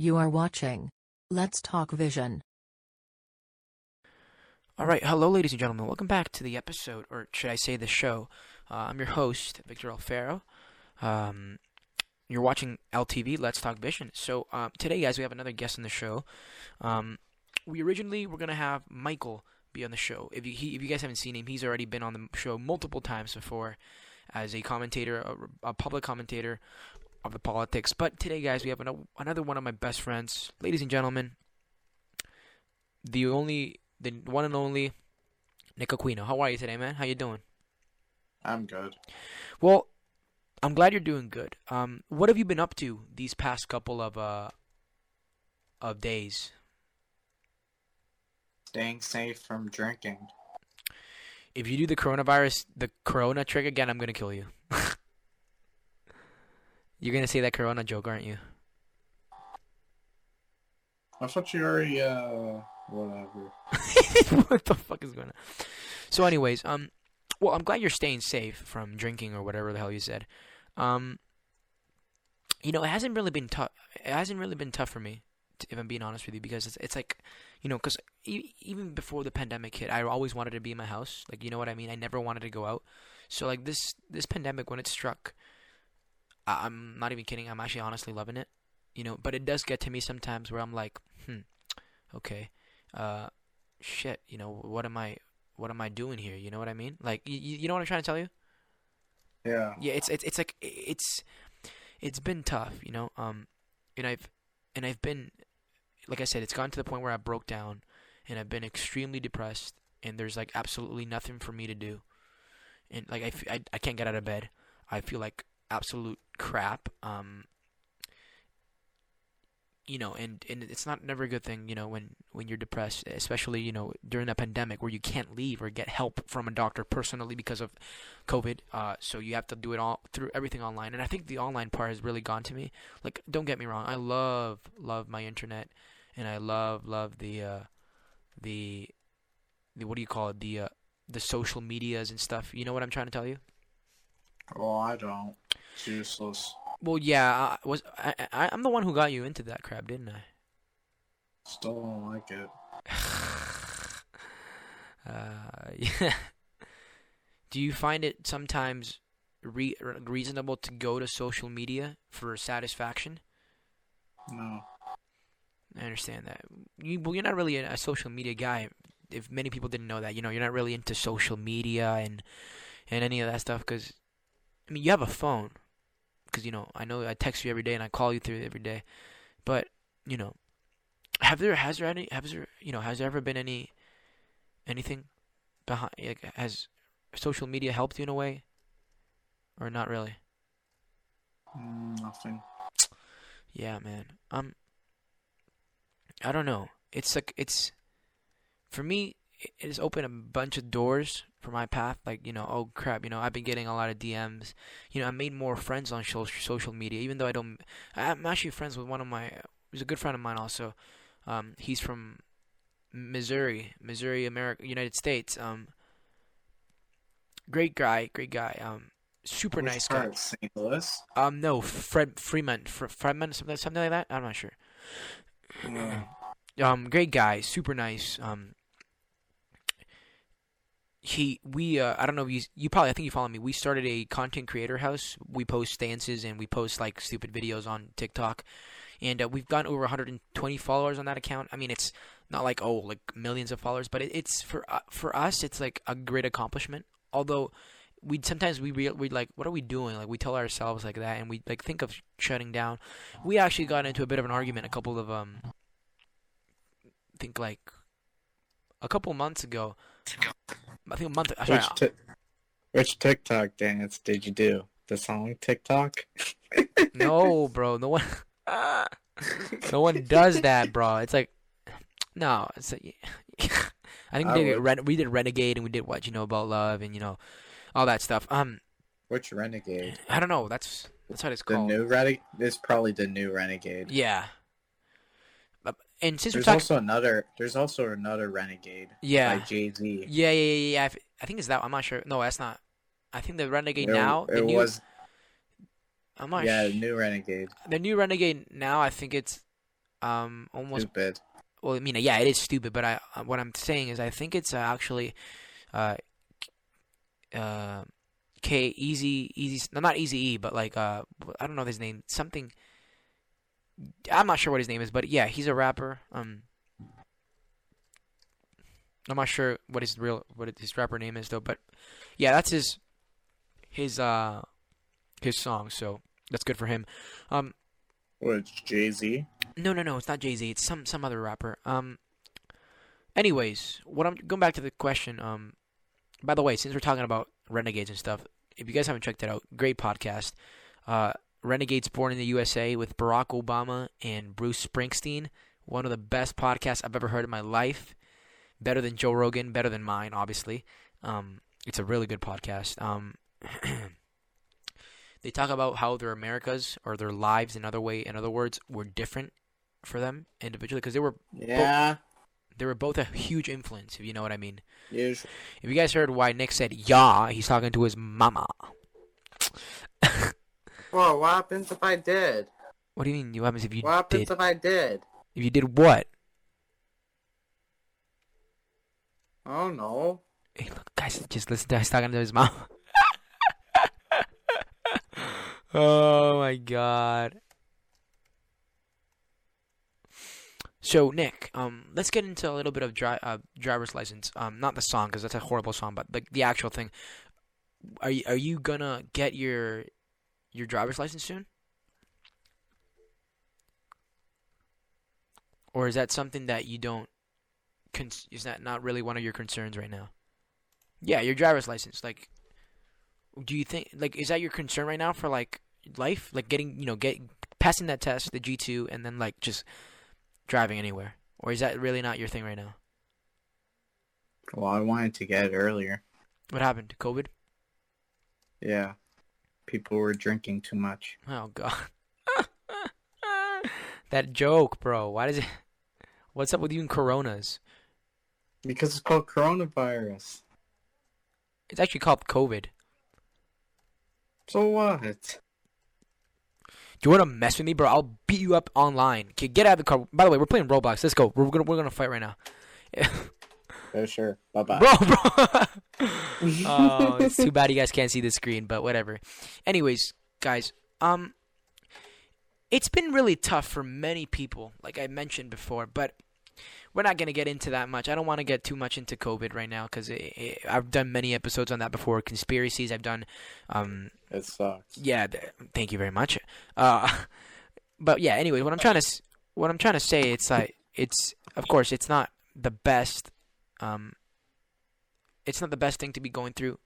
You are watching Let's Talk Vision. All right, hello, ladies and gentlemen. Welcome back to the episode, or should I say the show. Uh, I'm your host, Victor Alfaro. Um, you're watching LTV, Let's Talk Vision. So um, today, guys, we have another guest on the show. Um, we originally were gonna have Michael be on the show. If you he, if you guys haven't seen him, he's already been on the show multiple times before as a commentator, a, a public commentator of the politics. But today, guys, we have another, another one of my best friends, ladies and gentlemen. The only, the one and only, Nick Aquino. How are you today, man? How you doing? I'm good. Well, I'm glad you're doing good. Um, what have you been up to these past couple of uh of days? Staying safe from drinking. If you do the coronavirus, the corona trick again, I'm gonna kill you. You're gonna say that corona joke, aren't you? I thought you already, uh, whatever. what the fuck is going on? So, anyways, um, well, I'm glad you're staying safe from drinking or whatever the hell you said. Um, you know, it hasn't really been tough. It hasn't really been tough for me, if I'm being honest with you, because it's it's like, you know, because e- even before the pandemic hit, I always wanted to be in my house. Like, you know what I mean? I never wanted to go out. So, like this this pandemic, when it struck, I- I'm not even kidding. I'm actually honestly loving it. You know, but it does get to me sometimes where I'm like, hmm, okay, uh, shit. You know, what am I? What am I doing here? You know what I mean? Like, you, you know what I'm trying to tell you? Yeah. yeah it's it's it's like it's it's been tough you know um and i've and i've been like i said it's gotten to the point where i broke down and i've been extremely depressed and there's like absolutely nothing for me to do and like i, f- I, I can't get out of bed i feel like absolute crap um you know and and it's not never a good thing you know when when you're depressed especially you know during a pandemic where you can't leave or get help from a doctor personally because of covid uh so you have to do it all through everything online. And i think the online part has really gone to me. Like don't get me wrong i love love my internet and i love love the uh the the what do you call it? The uh the social medias and stuff. You know what i'm trying to tell you? Well, I don't. Useless. well yeah I was i, I i'm the one who got you into that crap didn't i Still don't like it. uh, yeah. Do you find it sometimes re- reasonable to go to social media for satisfaction? No. I understand that. You, well, you're not really a, a social media guy. If many people didn't know that, you know, you're not really into social media and and any of that stuff. Because I mean, you have a phone. Because you know, I know I text you every day and I call you through every day. But you know, have there has there any has there you know has there ever been any anything behind like has social media helped you in a way or not really? Mm, nothing. Yeah, man. Um, I don't know. It's like it's for me. It has opened a bunch of doors for my path. Like you know, oh crap, you know, I've been getting a lot of DMs. You know, I made more friends on social media, even though I don't. I'm actually friends with one of my. He's a good friend of mine also. Um, he's from Missouri, Missouri, America, United States. Um, great guy, great guy. Um, super Which nice guy. St. Louis? Um, no, Fred Freeman, Fre- Freeman, something, something like that. I'm not sure. Um, great guy, super nice. Um, he, we, uh, I don't know if you, you probably, I think you follow me. We started a content creator house. We post stances and we post like stupid videos on TikTok, and uh, we've gotten over 120 followers on that account. I mean, it's not like oh, like millions of followers, but it, it's for uh, for us, it's like a great accomplishment. Although we sometimes we re- we like what are we doing? Like we tell ourselves like that, and we like think of shutting down. We actually got into a bit of an argument a couple of um, think like a couple months ago. I think a month. Sorry, Which, ti- which TikTok dance did you do? The song TikTok? no, bro, no one, no one does that, bro. It's like, no, it's like, I think I we did. Ren- we did Renegade and we did what you know about love and you know, all that stuff. Um, Which Renegade? I don't know. That's that's what it's The called. new Renegade? It's probably the new Renegade. Yeah. And since we're There's talking, also another. There's also another Renegade. yeah, By Jay Z. yeah, yeah, yeah, yeah. I, f- I think it's that. I'm not sure. No, that's not. I think the Renegade It, now. it the new, was I'm not yeah, sh- new Renegade. the new Renegade now. I think it's um almost Stupid. well I mean yeah it is stupid but I uh, what I'm saying is I think it's uh, actually uh uh K Easy Easy no, not Easy E but like uh I don't know his name something I'm not sure what his name is but yeah he's a rapper um I'm not sure what his real what his rapper name is though but yeah that's his his uh his song so that's good for him um it's Jay Z? no, no, no. It's not Jay Z. It's some some other rapper. Um. Anyways, what I'm going back to the question. Um. By the way, since we're talking about renegades and stuff, if you guys haven't checked it out, great podcast. Uh, Renegades Born in the USA with Barack Obama and Bruce Springsteen. One of the best podcasts I've ever heard in my life. Better than Joe Rogan. Better than mine, obviously. Um. It's a really good podcast. Um. they talk about how their Americas or their lives, in other way, in other words, were different for them individually because they were Yeah. they were both a huge influence. If you know what I mean. Usually. If you guys heard why Nick said "yeah," he's talking to his mama. What happens if I did? What do you mean? What happens if you What happens did? if I did? If you did what? Oh no. Hey, look, guys, just listen to. He's talking to his mom. oh my god. So Nick, um, let's get into a little bit of dri- uh, driver's license. Um, not the song because that's a horrible song, but the the actual thing. Are you are you gonna get your your driver's license soon? Or is that something that you don't? Is that not really one of your concerns right now? Yeah, your driver's license. Like, do you think like is that your concern right now for like life? Like getting you know get passing that test, the G two, and then like just driving anywhere, or is that really not your thing right now? Well, I wanted to get it earlier. What happened? COVID? Yeah. People were drinking too much. Oh god. that joke, bro. Why does it? What's up with you and Coronas? Because it's called coronavirus. It's actually called COVID. So what? Do you want to mess with me, bro? I'll beat you up online. Okay, get out of the car. By the way, we're playing Roblox. Let's go. We're gonna we're gonna fight right now. Oh, sure. Bye bye. bro, bro. oh, it's too bad you guys can't see the screen, but whatever. Anyways, guys, um, it's been really tough for many people, like I mentioned before, but we're not gonna get into that much. I don't want to get too much into COVID right now because I've done many episodes on that before. Conspiracies, I've done, um, It sucks. yeah. Th- thank you very much. Uh, but yeah. Anyway, what I'm trying to s- what I'm trying to say, it's like it's of course it's not the best. Um, it's not the best thing to be going through.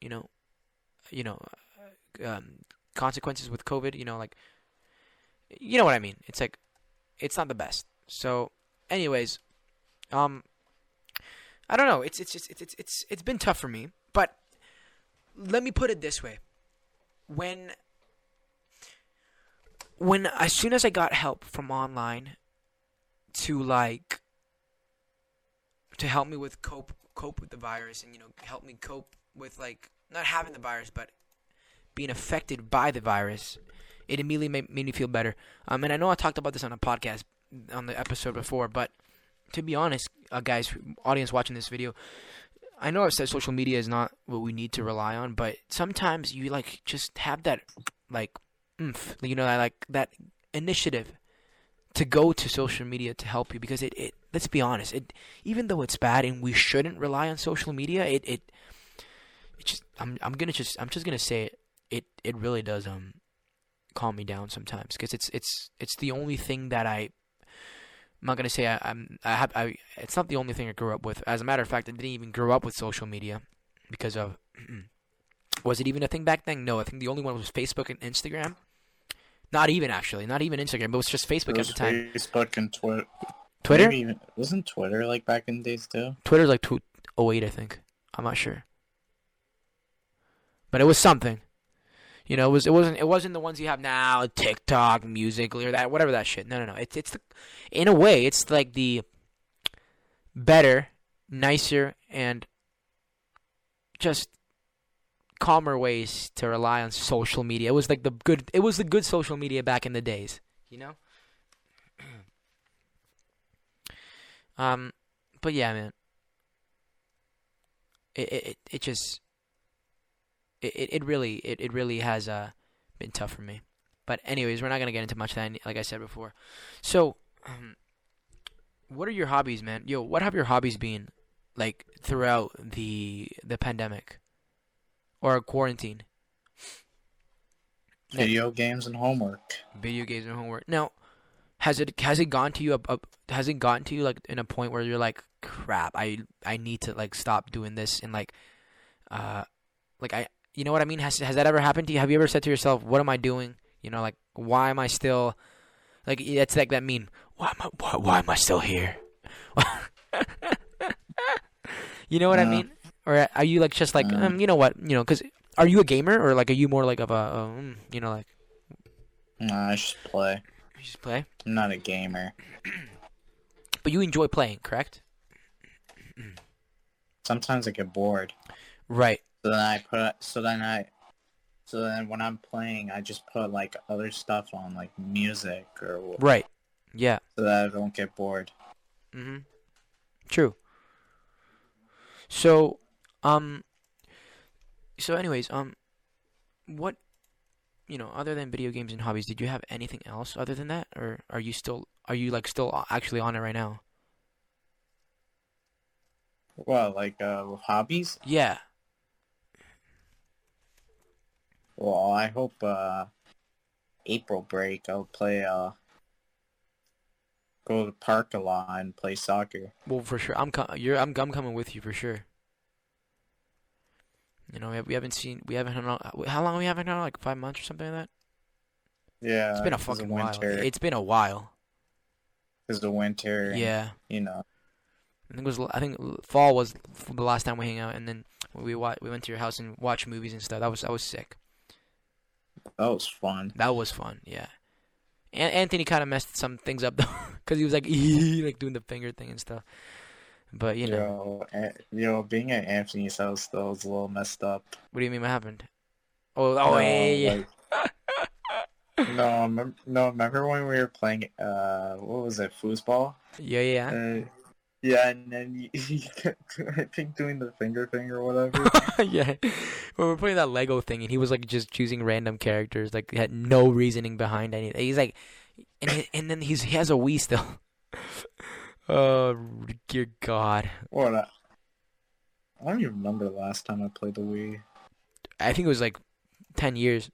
You know, you know, uh, um, consequences with COVID. You know, like you know what I mean. It's like it's not the best. So, anyways, um, I don't know. It's it's just it's it's it's it's been tough for me, but let me put it this way when when as soon as I got help from online to like to help me with cope cope with the virus and you know help me cope with like not having the virus but being affected by the virus it immediately made, made me feel better. Um and I know I talked about this on a podcast on the episode before but to be honest uh, guys audience watching this video I know I've said social media is not what we need to rely on, but sometimes you like just have that like oomph, you know, like that initiative to go to social media to help you because it, it let's be honest, it even though it's bad and we shouldn't rely on social media, it it it just I'm I'm gonna just I'm just gonna say it it it really does um calm me down sometimes because it's it's it's the only thing that I I'm not gonna say I, I'm I have I. It's not the only thing I grew up with. As a matter of fact, I didn't even grow up with social media because of. was it even a thing back then? No, I think the only one was Facebook and Instagram. Not even actually, not even Instagram. But it was just Facebook It at the time. Facebook and Twitter. Twitter. Even, wasn't Twitter like back in the days too? Twitter's like two oh eight, I think. I'm not sure. But it was something. You know, it was it wasn't it wasn't the ones you have now, TikTok, Musical, or that whatever that shit. No, no, no. It's it's the, in a way it's like the better, nicer, and just calmer ways to rely on social media. It was like the good. It was the good social media back in the days. You know. Um, but yeah, man. It it it, just it, it it really it, it really has uh been tough for me. But anyways, we're not gonna get into much of that, like I said before. So, um, what are your hobbies, man? Yo, what have your hobbies been like throughout the the pandemic or quarantine? Video games and homework. Video games and homework. Now, has it has it gone to you up, up has it gotten to you like in a point where you're like, crap, I I need to like stop doing this and like, uh, like I you know what I mean? Has has that ever happened to you? Have you ever said to yourself, what am I doing? You know, like why am I still like it's like that meme. Why am I why, why am I still here? you know what I Uh, mean? Or are you like just like uh. um, you know what you know? Because are you a gamer or like are you more like of a um, you know like Nah, I just play. You just play? I'm not a gamer. But you enjoy playing, correct? Sometimes I get bored. Right. So then I put so then I so then when I'm playing I just put like other stuff on like music or Right. Yeah. so that I don't get bored. Mhm. True. So, um so anyways, um what you know, other than video games and hobbies, did you have anything else other than that or are you still are you like still actually on it right now? Well, like uh hobbies? Yeah. Well, I hope uh April break I'll play uh go to the park a lot and play soccer. Well, for sure. I'm co- you're I'm I'm coming with you for sure. You know, we, have, we haven't seen we haven't hung out how long we haven't hung out like 5 months or something like that? Yeah. it's been a fucking while. winter. It's been a while. Because the winter. and, Yeah. You know. I think it was I think fall was the last time we hang out, and then we wa- we went to your house and watched movies and stuff. That was that was sick. That was fun. That was fun. Yeah. And Anthony kind of messed some things up though, because he was like like doing the finger thing and stuff. But you know, Yo, yo, being at Anthony's house though was a little messed up. what do you mean? What happened? Oh, oh No, yeah, yeah, like- no, remember, no, remember when we were playing, uh, what was it, foosball? yeah, yeah. Uh, yeah, and then kept, I think, doing the finger thing or whatever. yeah. We were playing that Lego thing, and he was like just choosing random characters, like had no reasoning behind anything. He's like, and he, and then he's he has a Wii still. Oh dear God! what? I, I don't even remember the last time I played the Wii. I think it was like ten years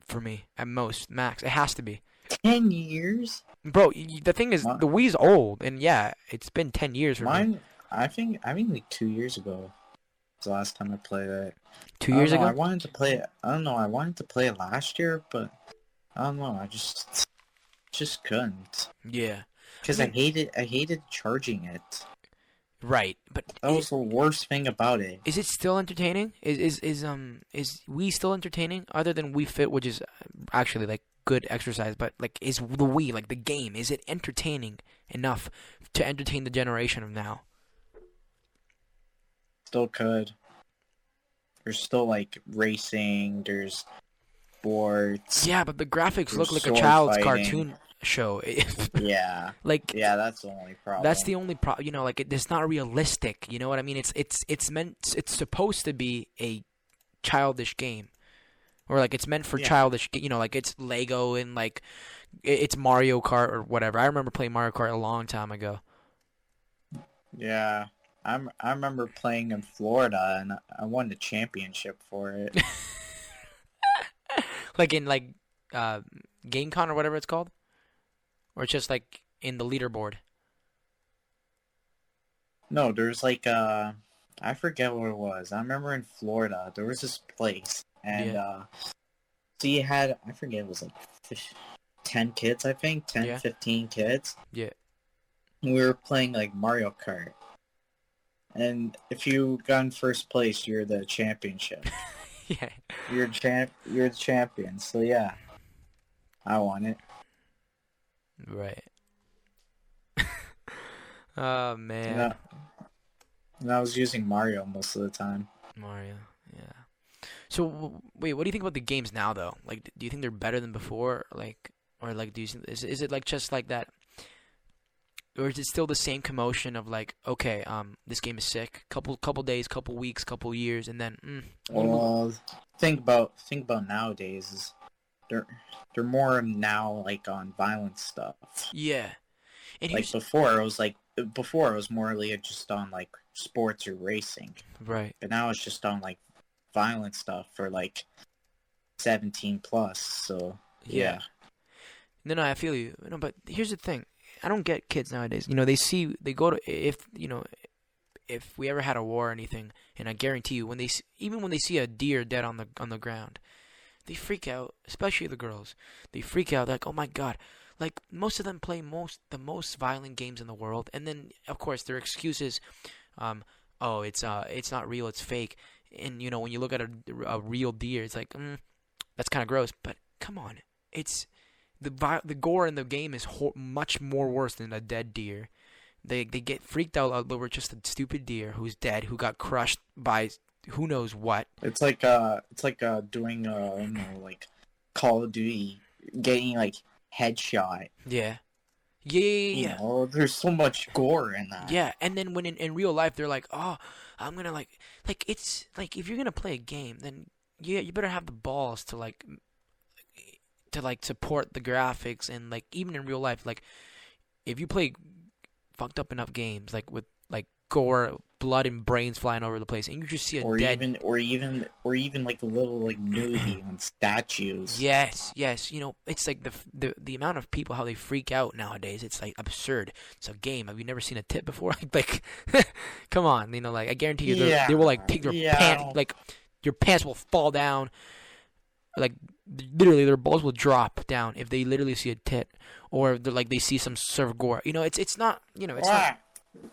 for me at most, max. It has to be, Ten years? bro. The thing is, the Wii's old, and yeah, it's been ten years for me. Mine, I think, I mean, like two years ago. Was the last time I played it. Two I years know, I wanted to play it. I don't know. I wanted to play it last year, but I don't know. I just, just couldn't. Yeah, Because I I hated, I hated charging it. right. But That was the worst thing about it. is it still entertaining? Is is is um is Wii still entertaining? Other than Wii Fit, which is uh, actually like good exercise, but like is the Wii like the game? Is it entertaining enough to entertain the generation of now? Still could. There's still like racing. There's sports. Yeah, but the graphics look like a child's fighting. cartoon show. Yeah, like yeah. That's the only problem. That's the only problem. You know, like it, it's not realistic. You know what I mean? It's it's it's meant. It's supposed to be a childish game, or like it's meant for Yeah. childish. You know, like it's Lego and like it's Mario Kart or whatever. I remember playing Mario Kart a long time ago. Yeah, I'm. I remember playing in Florida, and I won the championship for it. like in like uh, GameCon or whatever it's called, or just like in the leaderboard. no, there's like uh, I forget what it was. I remember in Florida there was this place, and Yeah. uh, so you had I forget it was like ten kids, I think 10, Yeah. 15 kids. Yeah. we were playing like Mario Kart. And if you got in first place, you're the championship. yeah. You're champ. You're the champion. So yeah, I won it. Right. oh man. I, and I was using Mario most of the time. Mario, yeah. So w- wait, what do you think about the games now, though? Like, do you think they're better than before? Like, or like, do you think, is is it like just like that? or is it still the same commotion of like, okay, um, this game is sick. Couple couple days, couple weeks, couple years, and then mm, Well, think about think about nowadays is they're they're more now like on violent stuff. yeah. And Like before, it was like before it was more like just on like sports or racing, right. but now it's just on like violent stuff for like seventeen plus. So yeah, No, no, I feel you. No, but here's the thing. I don't get kids nowadays. You know, they see they go to if you know if we ever had a war or anything, and I guarantee you, when they even when they see a deer dead on the on the ground, they freak out. Especially the girls, they freak out like, oh my god. Like most of them play most the most violent games in the world, and then of course their excuse is, um, oh it's uh it's not real, it's fake. And you know when you look at a, a real deer, it's like, mm, that's kind of gross. But come on, it's the the gore in the game is ho- much more worse than a dead deer. They they get freaked out over just a stupid deer who's dead, who got crushed by who knows what. it's like uh, it's like uh, doing uh, you know, like Call of Duty, getting like headshot. Yeah, yeah, yeah, You know, there's so much gore in that. Yeah, and then when in, in real life they're like, oh, I'm gonna like like it's like if you're gonna play a game, then yeah, you better have the balls to like to like support the graphics and like even in real life, like if you play fucked up enough games like with like gore, blood and brains flying over the place, and you just see a or dead even or even or even like the little like nudity on statues. Yes, yes. You know, it's like the the the amount of people how they freak out nowadays. It's like absurd. It's a game. Have you never seen a tit before? like, come on. You know, like I guarantee you, they're- they will like take their Yeah, pants, like your pants will fall down. Like literally, their balls will drop down if they literally see a tit, or they're like they see some sort of gore. You know, it's it's not. You know, it's not!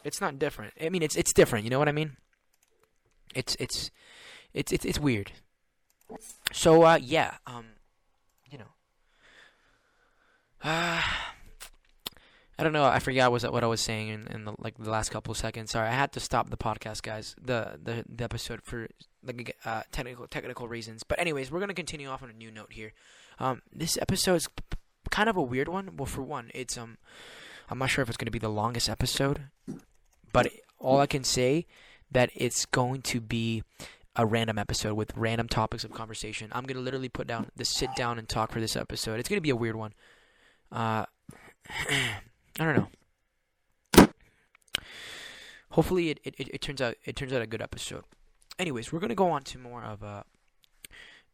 It's not different. I mean, it's it's different. You know what I mean? It's it's it's it's it's weird. So uh, yeah, um, you know, uh, I don't know. I forgot was what I was saying in, in the, like the last couple of seconds. Sorry, I had to stop the podcast, guys. The the, the episode for like uh, technical technical reasons. But anyways, we're gonna continue off on a new note here. Um, this episode is p- kind of a weird one. Well, for one, it's um, I'm not sure if it's gonna be the longest episode, but all I can say that it's going to be a random episode with random topics of conversation. I'm gonna literally put down the sit down and talk for this episode. It's gonna be a weird one. Uh, I don't know. Hopefully, it, it, it, it turns out it turns out a good episode. Anyways, we're gonna go on to more of uh,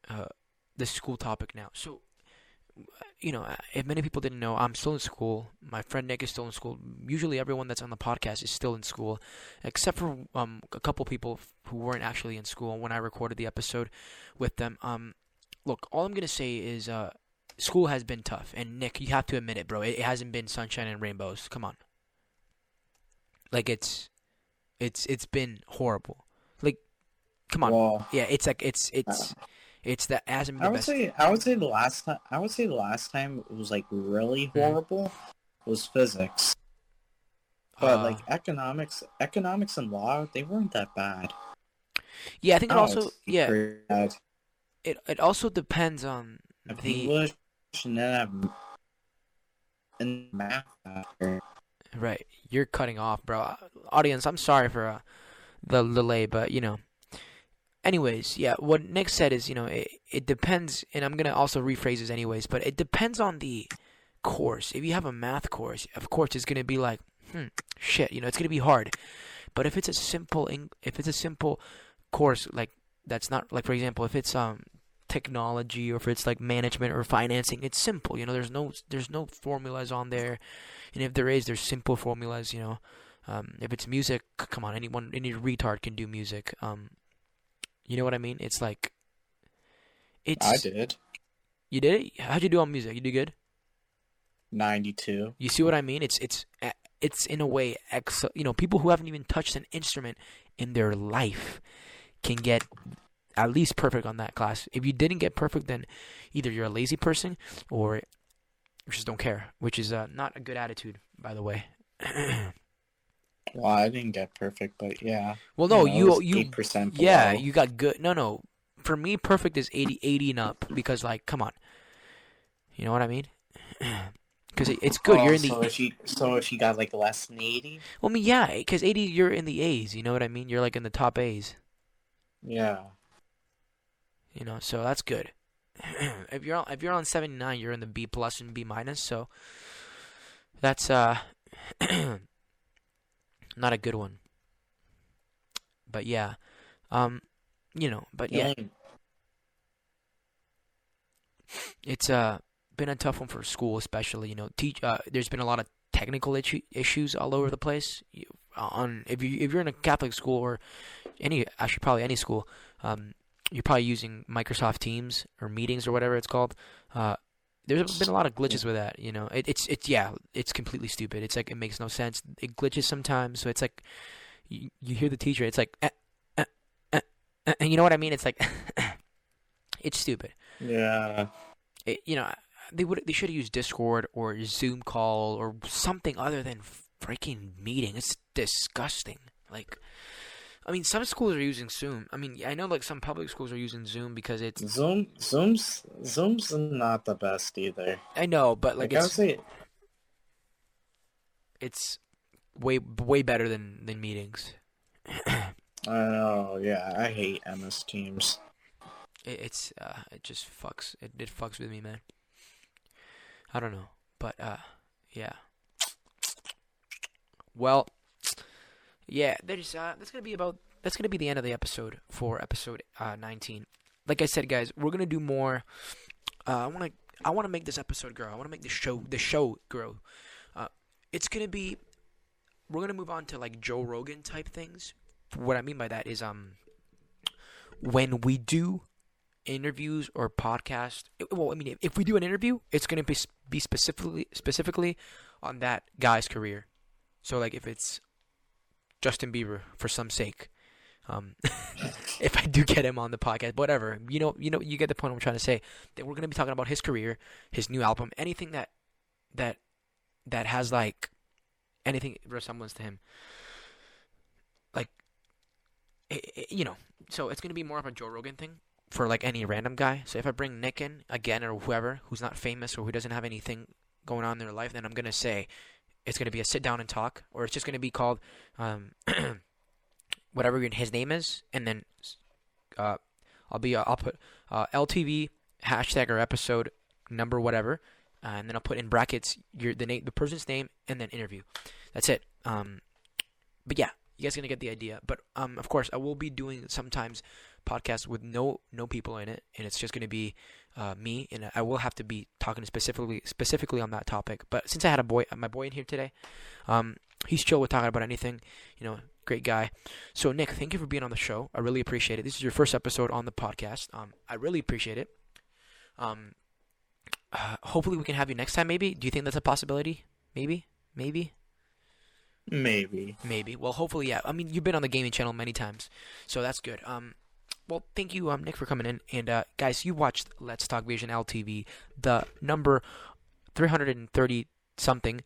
uh, the school topic now. So, you know, if many people didn't know, I'm still in school. My friend Nick is still in school. Usually, everyone that's on the podcast is still in school, except for um a couple people who weren't actually in school when I recorded the episode with them. Um, look, all I'm gonna say is uh, school has been tough, and Nick, you have to admit it, bro. It, it hasn't been sunshine and rainbows. Come on, like it's, it's it's been horrible. Like, come on, Well, yeah, it's like it's it's it's that it hasn't been I would best. say I would say the last time I would say the last time it was like really Mm-hmm. horrible was physics. But Uh, like economics, economics and law, they weren't that bad. yeah, I think it also yeah it it also depends on I the English and then I have and math after. Right, you're cutting off, bro. Audience, I'm sorry for uh, the delay, but you know. Anyways, yeah, what Nick said is, you know, it, it depends, and I'm gonna also rephrase this anyways, but it depends on the course. If you have a math course, of course, it's gonna be like, hmm, shit, you know, it's gonna be hard. But if it's a simple, if it's a simple course, like that's not like, for example, if it's um technology or if it's like management or financing, it's simple. You know, there's no there's no formulas on there and if there is, there's simple formulas. You know, um, if it's music, come on, anyone, any retard can do music. Um, you know what I mean? It's like, it's. I did You did it? How'd you do on music? You do good. ninety two. You see what I mean? It's it's it's in a way, ex. You know, people who haven't even touched an instrument in their life can get at least perfect on that class. If you didn't get perfect, then either you're a lazy person or you just don't care, which is uh, not a good attitude, by the way. Well, I didn't get perfect, but yeah. Well, no, you you eight percent. yeah, you got good. No, no. For me, perfect is 80, 80 and up because, like, come on. You know what I mean? because it, it's good. Oh, you're in the so if you so if you got like less than eighty, well, I mean, yeah, because 80, you're in the A's. You know what I mean? You're like in the top A's. yeah. You know, so that's good. if you're on, if you're on 79, you're in the B plus and B minus. So that's uh not a good one. But yeah, um, you know, but yeah, Dang. it's uh been a tough one for school, especially. You know, teach. Uh, there's been a lot of technical issue, issues all over the place. You, on if you if you're in a Catholic school or any actually probably any school, um, you're probably using Microsoft Teams or meetings or whatever it's called. Uh, there's been a lot of glitches with that. You know, it, it's it's yeah, it's completely stupid. It's like it makes no sense. It glitches sometimes, so it's like you, you hear the teacher. It's like, eh, eh, eh, eh, and you know what I mean? It's like it's stupid Yeah. it, you know, they would they should have used Discord or Zoom call or something other than freaking meeting. It's disgusting. Like, I mean, some schools are using Zoom. I mean, I know like some public schools are using Zoom because it's. Zoom Zoom's Zoom's not the best either. I know, but like Like, it's say it's way way better than than meetings. I know, yeah, I hate MS Teams. It, it's uh, it just fucks. It, it fucks with me, man. I don't know, but uh, yeah. Well, yeah. There's uh, that's gonna be about that's gonna be the end of the episode for episode uh 19. Like I said, guys, we're gonna do more. Uh, I wanna I wanna make this episode grow. I wanna make the show the show grow. Uh, it's gonna be. We're gonna move on to like Joe Rogan type things. What I mean by that is um. When we do interviews or podcast well i mean if, if we do an interview it's going to be be specifically specifically on that guy's career so like if it's justin bieber for some sake. Um if i do get him on the podcast whatever. You know you know you get the point i'm trying to say. That we're going to be talking about his career his new album anything that that that has like anything resemblance to him. Like i i you know so it's going to be more of a joe rogan thing for like any random guy. So if I bring Nick in again or whoever who's not famous or who doesn't have anything going on in their life, then I'm gonna say it's gonna be a sit down and talk, or it's just gonna be called um, whatever his name is, and then uh, I'll be uh, I'll put uh, LTV hashtag or episode number whatever, uh, and then I'll put in brackets your the name the person's name and then interview. That's it. Um, but yeah, you guys gonna get the idea. But um, of course, I will be doing sometimes podcast with no no people in it, and it's just going to be uh, me, and I will have to be talking specifically specifically on that topic. But since I had a boy, my boy in here today, um, he's chill with talking about anything. You know, great guy. So Nick, thank you for being on the show. I really appreciate it. This is your first episode on the podcast. Um, I really appreciate it. Um, uh, hopefully we can have you next time. Maybe. Do you think that's a possibility? Maybe. Maybe. Maybe. Maybe. Well, hopefully, yeah. I mean, you've been on the gaming channel many times, so that's good. Um, well, thank you, um, Nick, for coming in. And uh, guys, you watched Let's Talk Vision LTV, the number 330 something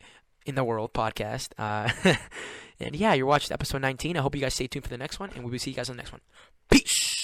in the world podcast. Uh, and yeah, you're watching episode 19. I hope you guys stay tuned for the next one, and we will see you guys on the next one. Peace.